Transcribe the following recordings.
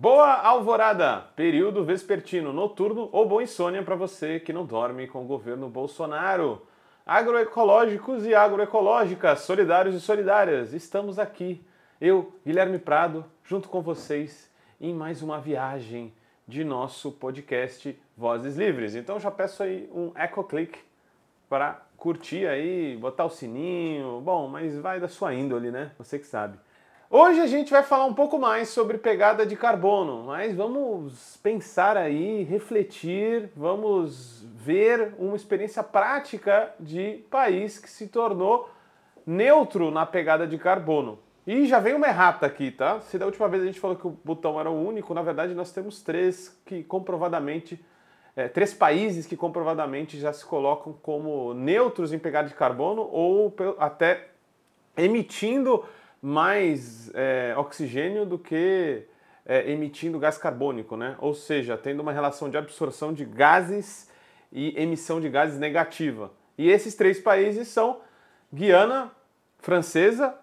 Boa alvorada, período vespertino noturno ou boa insônia para você que não dorme com o governo Bolsonaro. Agroecológicos e agroecológicas, solidários e solidárias, estamos aqui. Eu, Guilherme Prado, junto com vocês em mais uma viagem de nosso podcast Vozes Livres. Então já peço aí um eco click para curtir aí, botar o sininho. Bom, mas vai da sua índole, né? Você que sabe. Hoje a gente vai falar um pouco mais sobre pegada de carbono, mas vamos pensar aí, refletir, vamos ver uma experiência prática de país que se tornou neutro na pegada de carbono. E já vem uma errata aqui, tá? Se da última vez a gente falou que o botão era o único, na verdade nós temos três que comprovadamente, é, três países que comprovadamente já se colocam como neutros em pegada de carbono ou até emitindo mais é, oxigênio do que é, emitindo gás carbônico, né? Ou seja, tendo uma relação de absorção de gases e emissão de gases negativa. E esses três países são Guiana Francesa,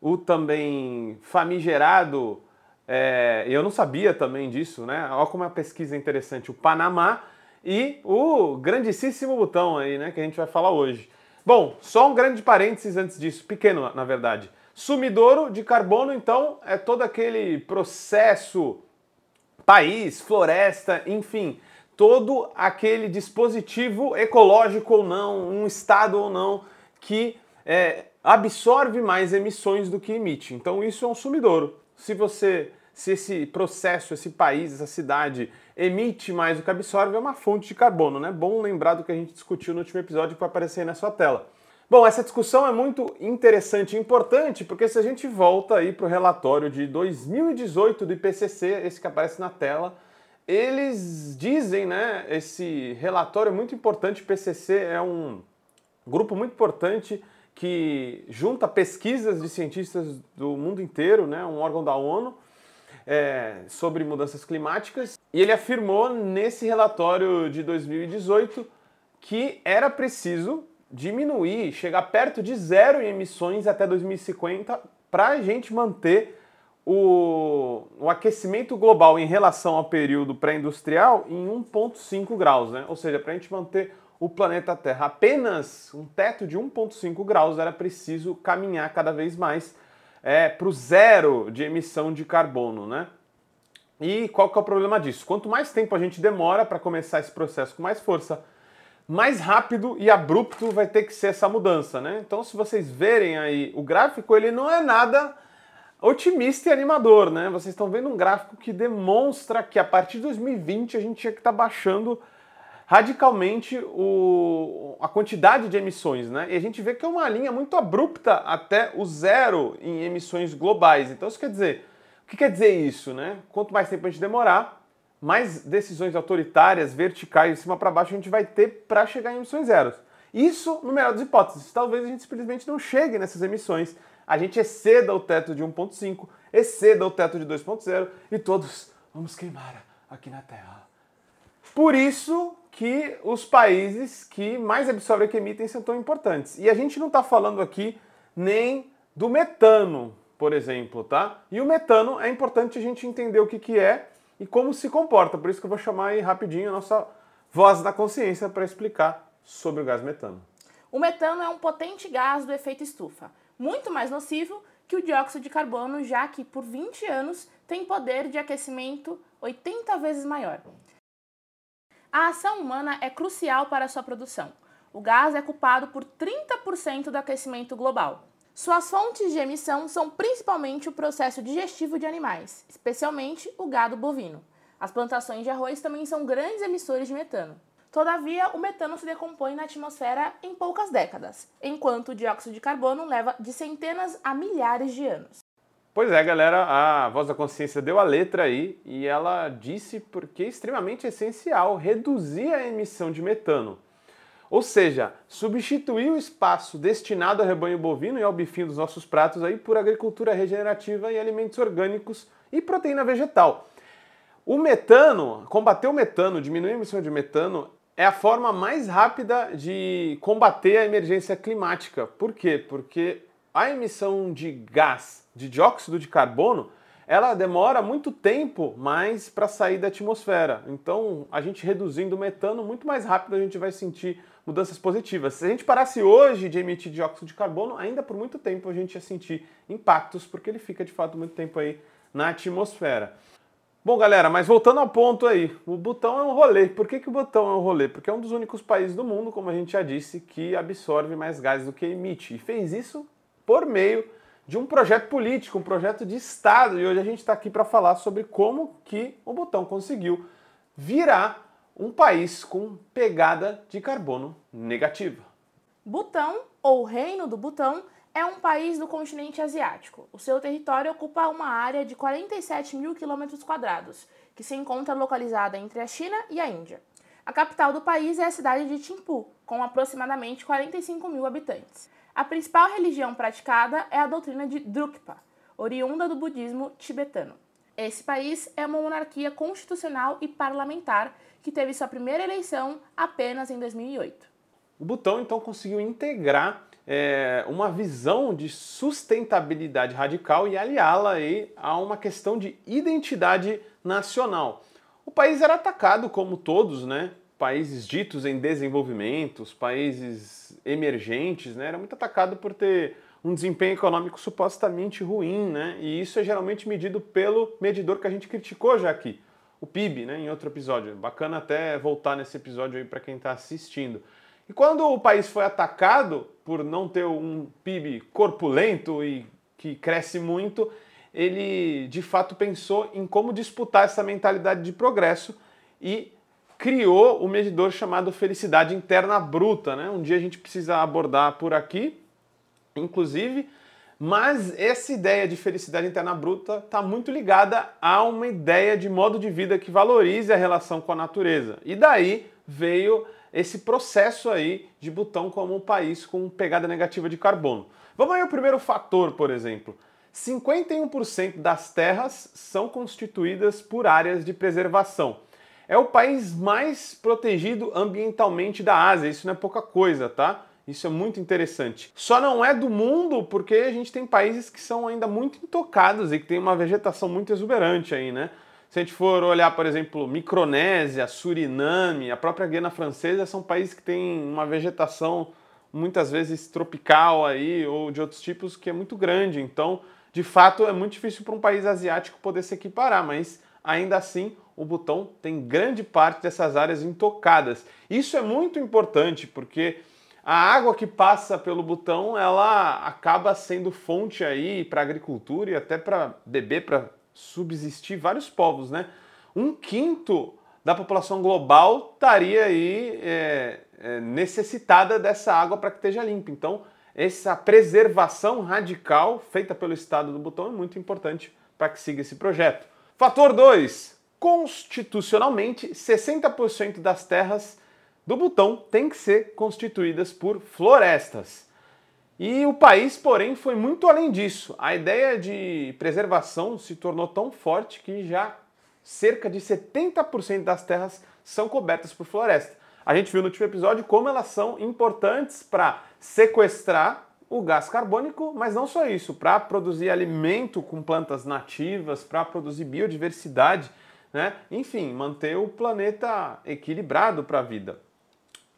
o também famigerado, é, eu não sabia também disso, né? Olha como é uma pesquisa interessante, o Panamá e o grandíssimo botão aí, né, que a gente vai falar hoje. Bom, só um grande parênteses antes disso, pequeno na verdade. Sumidouro de carbono, então, é todo aquele processo, país, floresta, enfim, todo aquele dispositivo ecológico ou não, um estado ou não, que é, absorve mais emissões do que emite. Então, isso é um sumidouro. Se você se esse processo, esse país, essa cidade emite mais do que absorve, é uma fonte de carbono, né? Bom lembrar do que a gente discutiu no último episódio que vai aparecer aí na sua tela. Bom, essa discussão é muito interessante e importante porque se a gente volta aí para o relatório de 2018 do IPCC, esse que aparece na tela, eles dizem, né, esse relatório é muito importante, o IPCC é um grupo muito importante que junta pesquisas de cientistas do mundo inteiro, né, um órgão da ONU, é, sobre mudanças climáticas, e ele afirmou nesse relatório de 2018 que era preciso diminuir, chegar perto de zero em emissões até 2050 para a gente manter o, o, aquecimento global em relação ao período pré-industrial em 1,5 graus, né? Ou seja, para a gente manter o planeta Terra apenas um teto de 1,5 graus, era preciso caminhar cada vez mais é, para o zero de emissão de carbono, né? E qual que é o problema disso? Quanto mais tempo a gente demora para começar esse processo com mais força, mais rápido e abrupto vai ter que ser essa mudança, né? Então, se vocês verem aí o gráfico, ele não é nada otimista e animador, né? Vocês estão vendo um gráfico que demonstra que a partir de 2020 a gente tinha que estar tá baixando radicalmente o, a quantidade de emissões, né? E a gente vê que é uma linha muito abrupta até o zero em emissões globais. Então, isso quer dizer, o que quer dizer isso, né? Quanto mais tempo a gente demorar, mais decisões autoritárias, verticais, de cima para baixo, a gente vai ter para chegar em emissões zeros. Isso no melhor das hipóteses. Talvez a gente simplesmente não chegue nessas emissões. A gente exceda o teto de 1.5, exceda o teto de 2.0 e todos vamos queimar aqui na Terra. Por isso que os países que mais absorvem e que emitem são tão importantes. E a gente não está falando aqui nem do metano, por exemplo, tá? E o metano é importante a gente entender o que, que é e como se comporta. Por isso que eu vou chamar aí rapidinho a nossa voz da consciência para explicar sobre o gás metano. O metano é um potente gás do efeito estufa, muito mais nocivo que o dióxido de carbono, já que por 20 anos tem poder de aquecimento 80 vezes maior. A ação humana é crucial para sua produção. O gás é culpado por 30% do aquecimento global. Suas fontes de emissão são principalmente o processo digestivo de animais, especialmente o gado bovino. As plantações de arroz também são grandes emissores de metano. Todavia, o metano se decompõe na atmosfera em poucas décadas, enquanto o dióxido de carbono leva de centenas a milhares de anos. Pois é, galera, a Voz da Consciência deu a letra aí e ela disse porque é extremamente essencial reduzir a emissão de metano. Ou seja, substituir o espaço destinado ao rebanho bovino e ao bifinho dos nossos pratos aí por agricultura regenerativa e alimentos orgânicos e proteína vegetal. O metano, combater o metano, diminuir a emissão de metano, é a forma mais rápida de combater a emergência climática. Por quê? Porque a emissão de gás, de dióxido de carbono, ela demora muito tempo mais para sair da atmosfera. Então, a gente reduzindo o metano, muito mais rápido a gente vai sentir mudanças positivas. Se a gente parasse hoje de emitir dióxido de carbono, ainda por muito tempo a gente ia sentir impactos, porque ele fica de fato muito tempo aí na atmosfera. Bom, galera, mas voltando ao ponto aí, o Butão é um rolê. Por que, que o Butão é um rolê? Porque é um dos únicos países do mundo, como a gente já disse, que absorve mais gases do que emite. E fez isso por meio de um projeto político, um projeto de Estado. E hoje a gente está aqui para falar sobre como que o Butão conseguiu virar um país com pegada de carbono negativa. Butão, ou Reino do Butão, é um país do continente asiático. O seu território ocupa uma área de 47 mil quilômetros quadrados, que se encontra localizada entre a China e a Índia. A capital do país é a cidade de Thimphu, com aproximadamente 45 mil habitantes. A principal religião praticada é a doutrina de Drukpa, oriunda do budismo tibetano. Esse país é uma monarquia constitucional e parlamentar que teve sua primeira eleição apenas em 2008. O Butão então conseguiu integrar é, uma visão de sustentabilidade radical e aliá-la a uma questão de identidade nacional. O país era atacado, como todos, né? Países ditos em desenvolvimento, os países emergentes, né? Era muito atacado por ter um desempenho econômico supostamente ruim, né? E isso é geralmente medido pelo medidor que a gente criticou já aqui, o PIB, né? Em outro episódio. Bacana até voltar nesse episódio aí para quem está assistindo. E quando o país foi atacado por não ter um PIB corpulento e que cresce muito, ele de fato pensou em como disputar essa mentalidade de progresso e criou o medidor chamado felicidade interna bruta. Né? Um dia a gente precisa abordar por aqui, inclusive, mas essa ideia de felicidade interna bruta está muito ligada a uma ideia de modo de vida que valorize a relação com a natureza. E daí veio esse processo aí de Butão como um país com pegada negativa de carbono. Vamos aí ao primeiro fator, por exemplo. 51% das terras são constituídas por áreas de preservação. É o país mais protegido ambientalmente da Ásia, isso não é pouca coisa, tá? Isso é muito interessante. Só não é do mundo porque a gente tem países que são ainda muito intocados e que tem uma vegetação muito exuberante aí, né? Se a gente for olhar, por exemplo, Micronésia, Suriname, a própria Guiana Francesa, são países que têm uma vegetação muitas vezes tropical aí ou de outros tipos que é muito grande. Então, de fato, é muito difícil para um país asiático poder se equiparar, mas ainda assim o Butão tem grande parte dessas áreas intocadas. Isso é muito importante porque a água que passa pelo Butão, ela acaba sendo fonte aí para agricultura e até para beber, para subsistir vários povos, né? Um quinto da população global estaria aí é, é, necessitada dessa água para que esteja limpa. Então, essa preservação radical feita pelo Estado do Butão é muito importante para que siga esse projeto. Fator 2. Constitucionalmente, 60% das terras do Butão têm que ser constituídas por florestas. E o país, porém, foi muito além disso. A ideia de preservação se tornou tão forte que já cerca de 70% das terras são cobertas por floresta. A gente viu no último episódio como elas são importantes para sequestrar o gás carbônico, mas não só isso, para produzir alimento com plantas nativas, para produzir biodiversidade, né? enfim, manter o planeta equilibrado para a vida.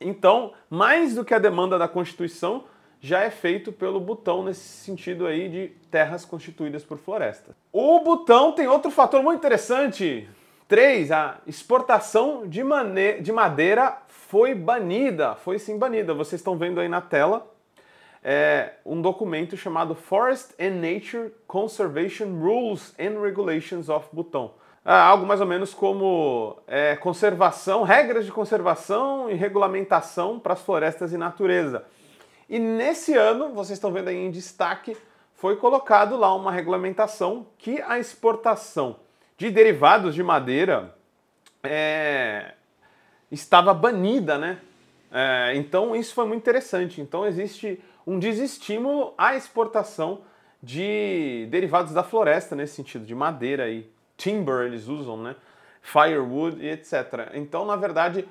Então, mais do que a demanda da Constituição, já é feito pelo Butão nesse sentido aí de terras constituídas por floresta. O Butão tem outro fator muito interessante. 3. A exportação de, de madeira foi banida, foi sim banida. Vocês estão vendo aí na tela é, um documento chamado Forest and Nature Conservation Rules and Regulations of Butão. É algo mais ou menos como é, conservação, regras de conservação e regulamentação para as florestas e natureza. E nesse ano, vocês estão vendo aí em destaque, foi colocado lá uma regulamentação que a exportação de derivados de madeira é, estava banida, né? É, então isso foi muito interessante. Então existe um desestímulo à exportação de derivados da floresta nesse sentido, de madeira e timber eles usam, né? Firewood e etc. Então, na verdade,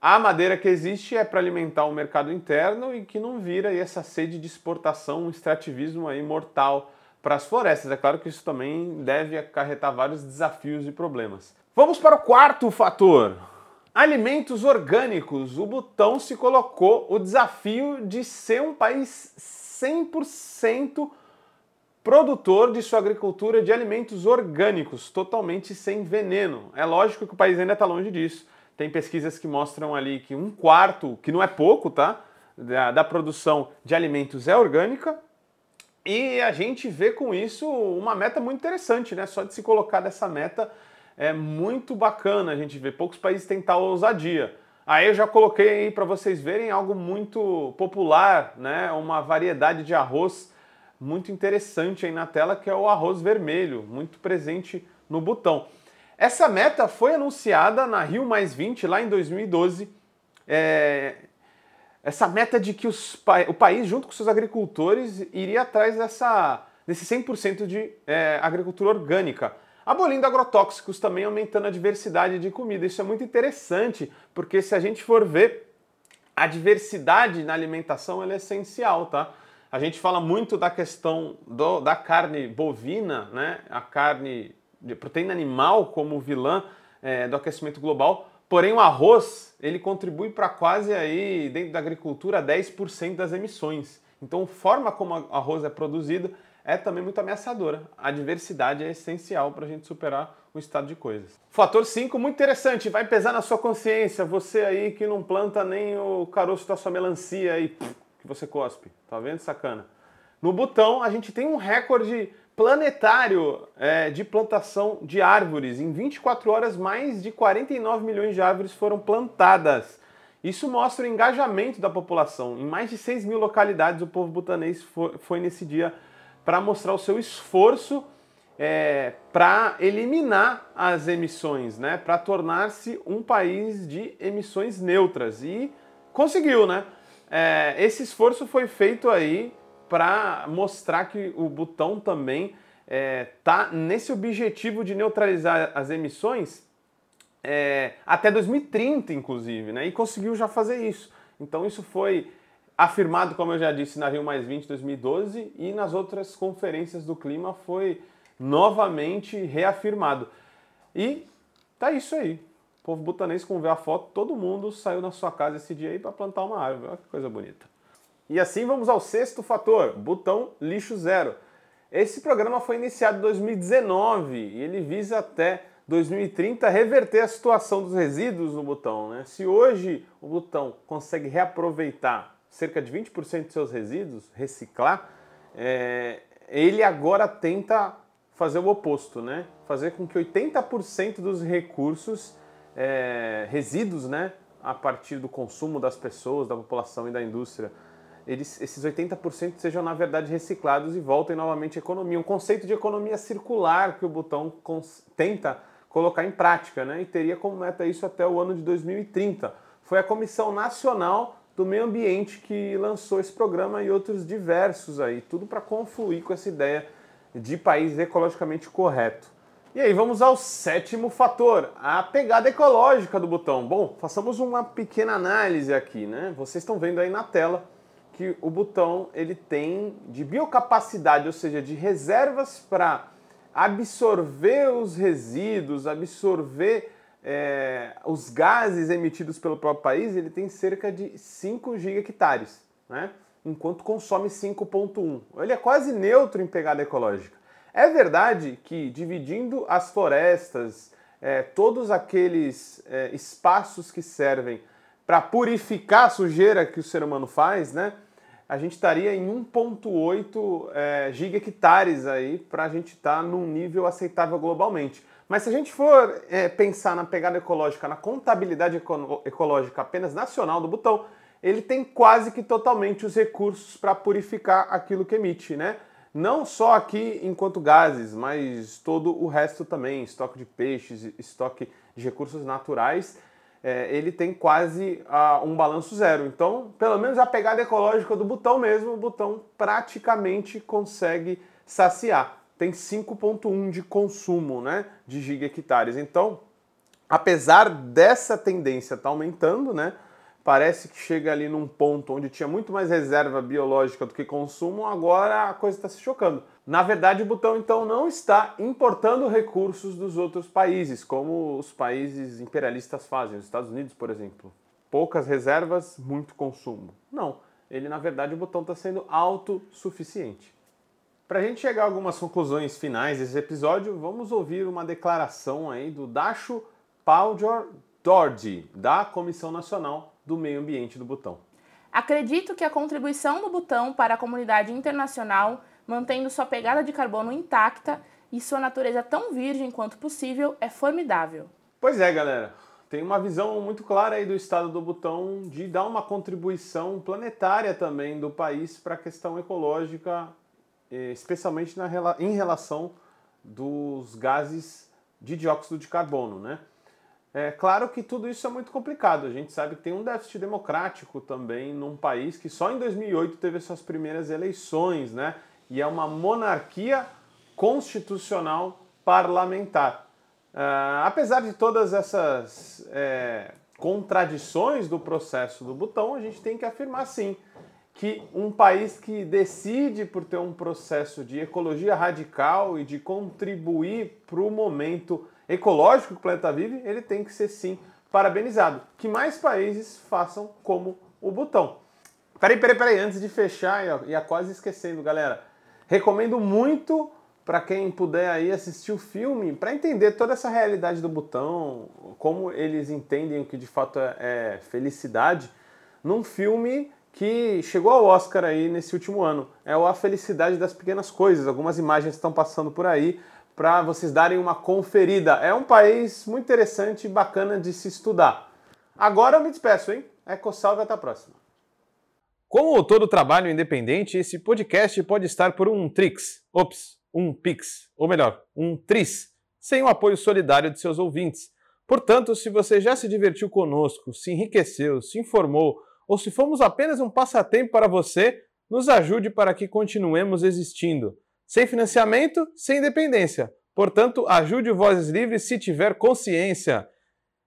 a madeira que existe é para alimentar o mercado interno e que não vira essa sede de exportação, um extrativismo aí mortal para as florestas. É claro que isso também deve acarretar vários desafios e problemas. Vamos para o quarto fator. Alimentos orgânicos. O Butão se colocou o desafio de ser um país 100% produtor de sua agricultura de alimentos orgânicos, totalmente sem veneno. É lógico que o país ainda está longe disso. Tem pesquisas que mostram ali que um quarto, que não é pouco, tá? Da, da produção de alimentos é orgânica. E a gente vê com isso uma meta muito interessante, né? Só de se colocar dessa meta é muito bacana. A gente vê poucos países tentar ousadia. Aí eu já coloquei aí para vocês verem algo muito popular, né? Uma variedade de arroz muito interessante aí na tela, que é o arroz vermelho, muito presente no botão. Essa meta foi anunciada na Rio Mais 20 lá em 2012. É, essa meta de que os, o país, junto com seus agricultores, iria atrás dessa, desse 100% de é, agricultura orgânica. Abolindo agrotóxicos, também aumentando a diversidade de comida. Isso é muito interessante, porque se a gente for ver, a diversidade na alimentação é essencial, tá? A gente fala muito da questão do, da carne bovina, né? a carne de proteína animal como vilã é, do aquecimento global, porém o arroz ele contribui para quase aí, dentro da agricultura, 10% das emissões. Então a forma como o arroz é produzido é também muito ameaçadora. A diversidade é essencial para a gente superar o estado de coisas. Fator 5, muito interessante, vai pesar na sua consciência, você aí que não planta nem o caroço da sua melancia e que você cospe. Tá vendo, sacana? No botão, a gente tem um recorde planetário é, de plantação de árvores. Em 24 horas, mais de 49 milhões de árvores foram plantadas. Isso mostra o engajamento da população. Em mais de 6 mil localidades, o povo butanês foi, foi nesse dia para mostrar o seu esforço é, para eliminar as emissões, né? para tornar-se um país de emissões neutras. E conseguiu, né? É, esse esforço foi feito aí para mostrar que o Butão também está é, nesse objetivo de neutralizar as emissões é, até 2030, inclusive, né? E conseguiu já fazer isso. Então isso foi afirmado, como eu já disse, na Rio Mais 20 2012 e nas outras conferências do clima foi novamente reafirmado. E tá isso aí povo butanês, como vê a foto, todo mundo saiu na sua casa esse dia aí para plantar uma árvore. Olha que coisa bonita. E assim vamos ao sexto fator, botão lixo zero. Esse programa foi iniciado em 2019 e ele visa até 2030 reverter a situação dos resíduos no botão. Né? Se hoje o botão consegue reaproveitar cerca de 20% de seus resíduos, reciclar, é, ele agora tenta fazer o oposto, né? fazer com que 80% dos recursos é, resíduos, né, a partir do consumo das pessoas, da população e da indústria, eles, esses 80% sejam na verdade reciclados e voltem novamente à economia. Um conceito de economia circular que o Butão tenta colocar em prática, né, e teria como meta isso até o ano de 2030. Foi a Comissão Nacional do Meio Ambiente que lançou esse programa e outros diversos aí, tudo para confluir com essa ideia de país ecologicamente correto. E aí vamos ao sétimo fator, a pegada ecológica do botão. Bom, façamos uma pequena análise aqui, né? Vocês estão vendo aí na tela que o botão ele tem de biocapacidade, ou seja, de reservas para absorver os resíduos, absorver é, os gases emitidos pelo próprio país, ele tem cerca de 5 gigahectares, né? enquanto consome 5,1. Ele é quase neutro em pegada ecológica. É verdade que dividindo as florestas, é, todos aqueles é, espaços que servem para purificar a sujeira que o ser humano faz, né? A gente estaria em 1,8 é, gigahectares aí para a gente estar tá num nível aceitável globalmente. Mas se a gente for é, pensar na pegada ecológica, na contabilidade ecológica apenas nacional do botão, ele tem quase que totalmente os recursos para purificar aquilo que emite, né? não só aqui enquanto gases, mas todo o resto também, estoque de peixes, estoque de recursos naturais, é, ele tem quase uh, um balanço zero. Então, pelo menos a pegada ecológica do botão mesmo, o botão praticamente consegue saciar. Tem 5.1 de consumo né, de gigahectares. Então, apesar dessa tendência estar tá aumentando, né, parece que chega ali num ponto onde tinha muito mais reserva biológica do que consumo, agora a coisa está se chocando. Na verdade, o Butão então não está importando recursos dos outros países, como os países imperialistas fazem, os Estados Unidos, por exemplo. Poucas reservas, muito consumo. Não, ele na verdade o Butão está sendo autossuficiente. Para a gente chegar a algumas conclusões finais desse episódio, vamos ouvir uma declaração aí do Dasho Paljor Dorji, da Comissão Nacional do Meio Ambiente do Butão. Acredito que a contribuição do Butão para a comunidade internacional, mantendo sua pegada de carbono intacta e sua natureza tão virgem quanto possível, é formidável. Pois é, galera. Tem uma visão muito clara aí do Estado do Butão de dar uma contribuição planetária também do país para a questão ecológica, especialmente na, em relação dos gases de dióxido de carbono, né? É claro que tudo isso é muito complicado. A gente sabe que tem um déficit democrático também num país que só em 2008 teve suas primeiras eleições, né? E é uma monarquia constitucional parlamentar. Uh, apesar de todas essas é, contradições do processo do botão, a gente tem que afirmar sim que um país que decide por ter um processo de ecologia radical e de contribuir para o momento ecológico que o planeta vive, ele tem que ser sim parabenizado. Que mais países façam como o Butão. Peraí, peraí, peraí, antes de fechar, ia quase esquecendo, galera. Recomendo muito para quem puder aí assistir o filme, para entender toda essa realidade do Butão, como eles entendem o que de fato é, é felicidade, num filme que chegou ao Oscar aí nesse último ano. É o A Felicidade das Pequenas Coisas. Algumas imagens estão passando por aí para vocês darem uma conferida. É um país muito interessante e bacana de se estudar. Agora eu me despeço, hein? Ecosalve, até a próxima. Como todo trabalho independente, esse podcast pode estar por um Trix, ops, um Pix, ou melhor, um Tris, sem o apoio solidário de seus ouvintes. Portanto, se você já se divertiu conosco, se enriqueceu, se informou, ou se fomos apenas um passatempo para você, nos ajude para que continuemos existindo. Sem financiamento, sem independência. Portanto, ajude o Vozes Livres se tiver consciência.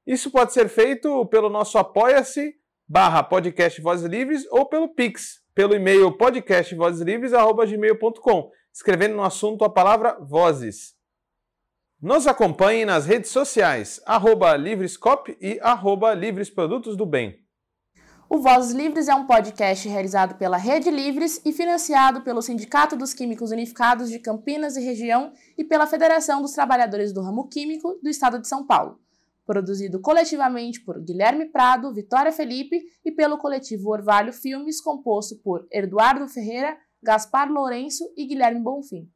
Isso pode ser feito pelo nosso apoia-se barra podcast Vozes Livres ou pelo Pix, pelo e-mail podcastvozeslivres.gmail.com, escrevendo no assunto a palavra Vozes. Nos acompanhe nas redes sociais, arroba Livrescop e arroba Livres Produtos do Bem. O Vozes Livres é um podcast realizado pela Rede Livres e financiado pelo Sindicato dos Químicos Unificados de Campinas e Região e pela Federação dos Trabalhadores do Ramo Químico do Estado de São Paulo. Produzido coletivamente por Guilherme Prado, Vitória Felipe e pelo coletivo Orvalho Filmes, composto por Eduardo Ferreira, Gaspar Lourenço e Guilherme Bonfim.